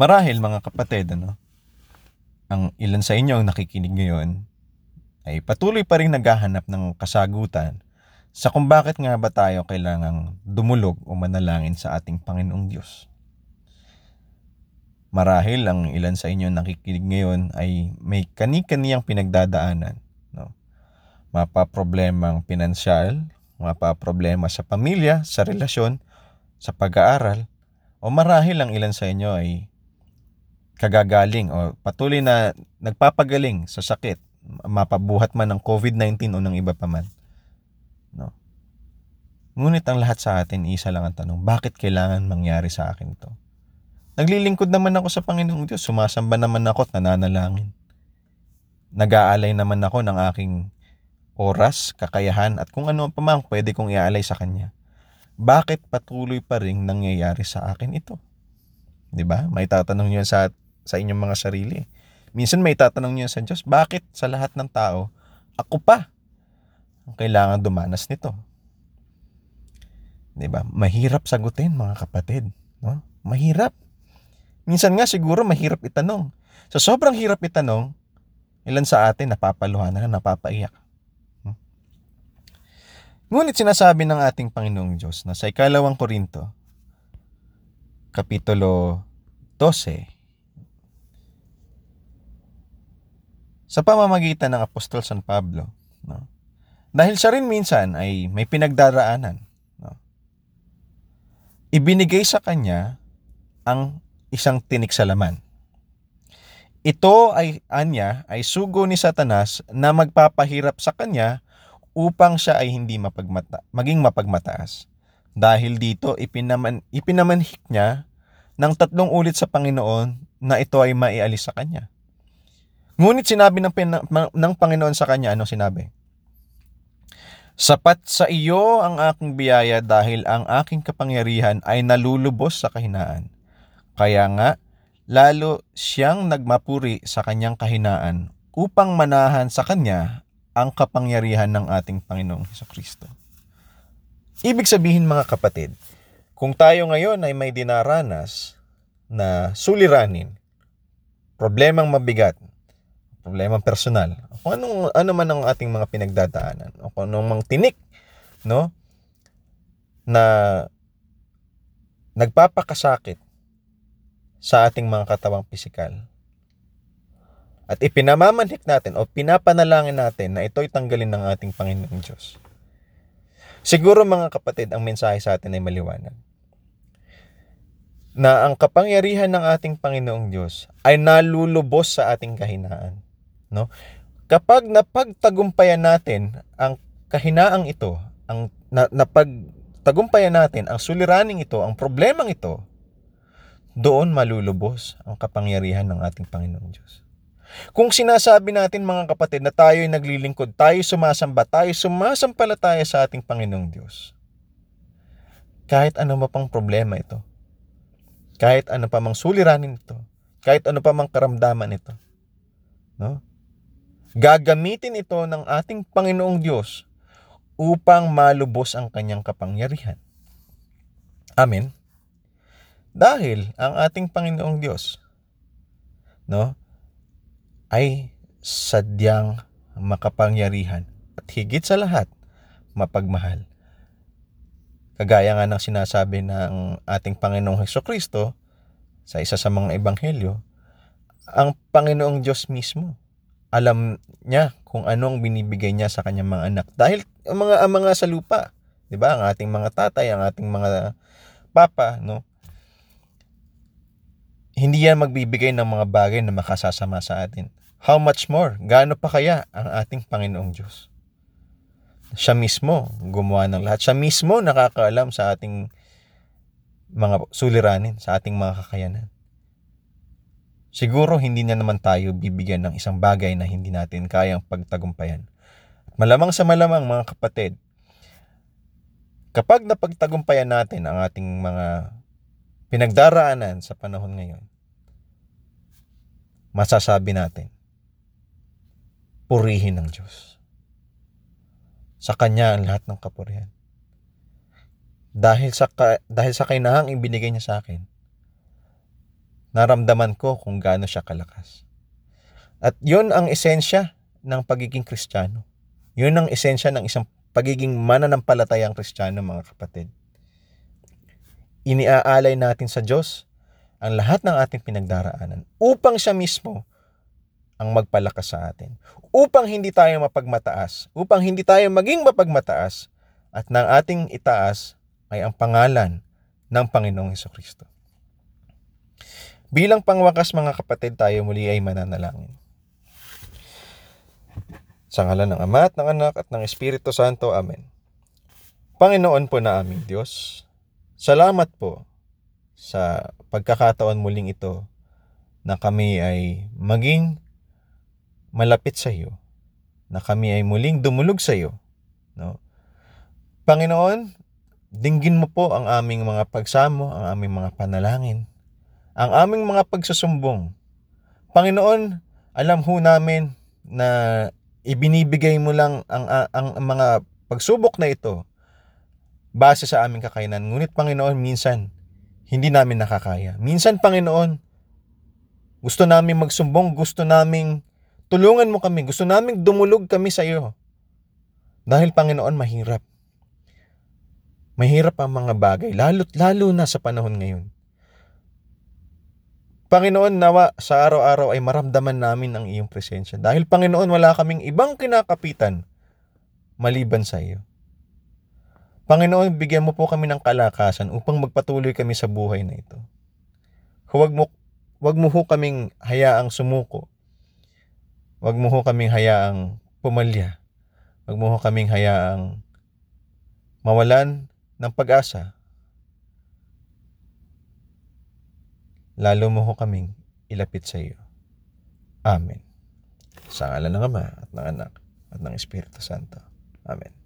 Marahil mga kapatid, ano, ang ilan sa inyo ang nakikinig ngayon ay patuloy pa rin naghahanap ng kasagutan sa kung bakit nga ba tayo kailangang dumulog o manalangin sa ating Panginoong Diyos. Marahil ang ilan sa inyo nakikinig ngayon ay may kani-kaniyang pinagdadaanan. No? Mapa-problemang pinansyal, mapa-problema sa pamilya, sa relasyon, sa pag-aaral, o marahil ang ilan sa inyo ay kagagaling o patuloy na nagpapagaling sa sakit, mapabuhat man ng COVID-19 o ng iba pa man. No? Ngunit ang lahat sa atin, isa lang ang tanong, bakit kailangan mangyari sa akin to? Naglilingkod naman ako sa Panginoong Diyos, sumasamba naman ako at nananalangin. Nag-aalay naman ako ng aking oras, kakayahan at kung ano pa man pwede kong iaalay sa Kanya. Bakit patuloy pa rin nangyayari sa akin ito? 'Di ba? May tatanong niyo sa sa inyong mga sarili. Minsan may tatanong niyo sa Diyos, bakit sa lahat ng tao ako pa ang kailangan dumanas nito? 'Di ba? Mahirap sagutin mga kapatid, no? Mahirap. Minsan nga siguro mahirap itanong. Sa sobrang hirap itanong, ilan sa atin napapaluhan na, napapaiyak. Hmm? Ngunit sinasabi ng ating Panginoong Diyos na sa ikalawang Korinto, Kapitulo 12, sa pamamagitan ng Apostol San Pablo, no? dahil siya rin minsan ay may pinagdaraanan, no? ibinigay sa kanya ang isang tinik sa laman. Ito ay anya ay sugo ni Satanas na magpapahirap sa kanya upang siya ay hindi mapagmata, maging mapagmataas. Dahil dito ipinaman, ipinamanhik niya ng tatlong ulit sa Panginoon na ito ay maialis sa kanya. Ngunit sinabi ng, ng Panginoon sa kanya, ano sinabi? Sapat sa iyo ang aking biyaya dahil ang aking kapangyarihan ay nalulubos sa kahinaan. Kaya nga, lalo siyang nagmapuri sa kanyang kahinaan upang manahan sa kanya ang kapangyarihan ng ating Panginoong Heso Kristo. Ibig sabihin mga kapatid, kung tayo ngayon ay may dinaranas na suliranin, problemang mabigat, problemang personal, kung anong, ano man ang ating mga pinagdadaanan, o kung anong mang tinik, no, na nagpapakasakit sa ating mga katawang pisikal. At ipinamamanhik natin o pinapanalangin natin na ito'y tanggalin ng ating Panginoong Diyos. Siguro mga kapatid, ang mensahe sa atin ay maliwanag. Na ang kapangyarihan ng ating Panginoong Diyos ay nalulubos sa ating kahinaan. No? Kapag napagtagumpayan natin ang kahinaang ito, ang na, napagtagumpayan natin ang suliraning ito, ang problemang ito, doon malulubos ang kapangyarihan ng ating Panginoong Diyos. Kung sinasabi natin mga kapatid na tayo ay naglilingkod, tayo sumasamba, tayo sumasampalataya sa ating Panginoong Diyos, kahit ano pa pang problema ito, kahit ano pa mang suliranin ito, kahit ano pa mang karamdaman ito, no? Gagamitin ito ng ating Panginoong Diyos upang malubos ang kanyang kapangyarihan. Amen. Dahil ang ating Panginoong Diyos no ay sadyang makapangyarihan at higit sa lahat mapagmahal. Kagaya nga ng sinasabi ng ating Panginoong Heso Kristo sa isa sa mga ebanghelyo, ang Panginoong Diyos mismo alam niya kung ano ang binibigay niya sa kanyang mga anak dahil ang mga ang mga sa lupa, 'di ba? Ang ating mga tatay, ang ating mga papa, no? Hindi yan magbibigay ng mga bagay na makasasama sa atin. How much more? Gaano pa kaya ang ating Panginoong Diyos? Siya mismo gumawa ng lahat. Siya mismo nakakaalam sa ating mga suliranin, sa ating mga kakayanan. Siguro hindi na naman tayo bibigyan ng isang bagay na hindi natin kayang pagtagumpayan. Malamang sa malamang mga kapatid, kapag napagtagumpayan natin ang ating mga pinagdaraanan sa panahon ngayon, masasabi natin, purihin ng Diyos. Sa Kanya ang lahat ng kapurihan. Dahil sa, dahil sa kainahang ibinigay niya sa akin, naramdaman ko kung gaano siya kalakas. At yun ang esensya ng pagiging kristyano. Yun ang esensya ng isang pagiging mananampalatayang kristyano mga kapatid. Iniaalay natin sa Diyos ang lahat ng ating pinagdaraanan upang siya mismo ang magpalakas sa atin. Upang hindi tayo mapagmataas, upang hindi tayo maging mapagmataas at ng ating itaas ay ang pangalan ng Panginoong Heso Kristo. Bilang pangwakas mga kapatid, tayo muli ay mananalangin. Sa ngalan ng Ama at ng Anak at ng Espiritu Santo. Amen. Panginoon po na aming Diyos, salamat po sa pagkakataon muling ito na kami ay maging malapit sa iyo, na kami ay muling dumulog sa iyo. No? Panginoon, dinggin mo po ang aming mga pagsamo, ang aming mga panalangin, ang aming mga pagsusumbong. Panginoon, alam ho namin na ibinibigay mo lang ang, ang, ang mga pagsubok na ito base sa aming kakayanan. Ngunit Panginoon, minsan, hindi namin nakakaya. Minsan, Panginoon, gusto namin magsumbong, gusto namin tulungan mo kami, gusto namin dumulog kami sa iyo. Dahil Panginoon, mahirap. Mahirap ang mga bagay, lalo't lalo na sa panahon ngayon. Panginoon, nawa sa araw-araw ay maramdaman namin ang iyong presensya. Dahil Panginoon, wala kaming ibang kinakapitan maliban sa iyo. Panginoon, bigyan mo po kami ng kalakasan upang magpatuloy kami sa buhay na ito. Huwag mo, huwag mo ho kaming hayaang sumuko. Huwag mo ho kaming hayaang pumalya. Huwag mo ho kaming hayaang mawalan ng pag-asa. Lalo mo ho kaming ilapit sa iyo. Amen. Sa ngalan ng Ama at ng Anak at ng Espiritu Santo. Amen.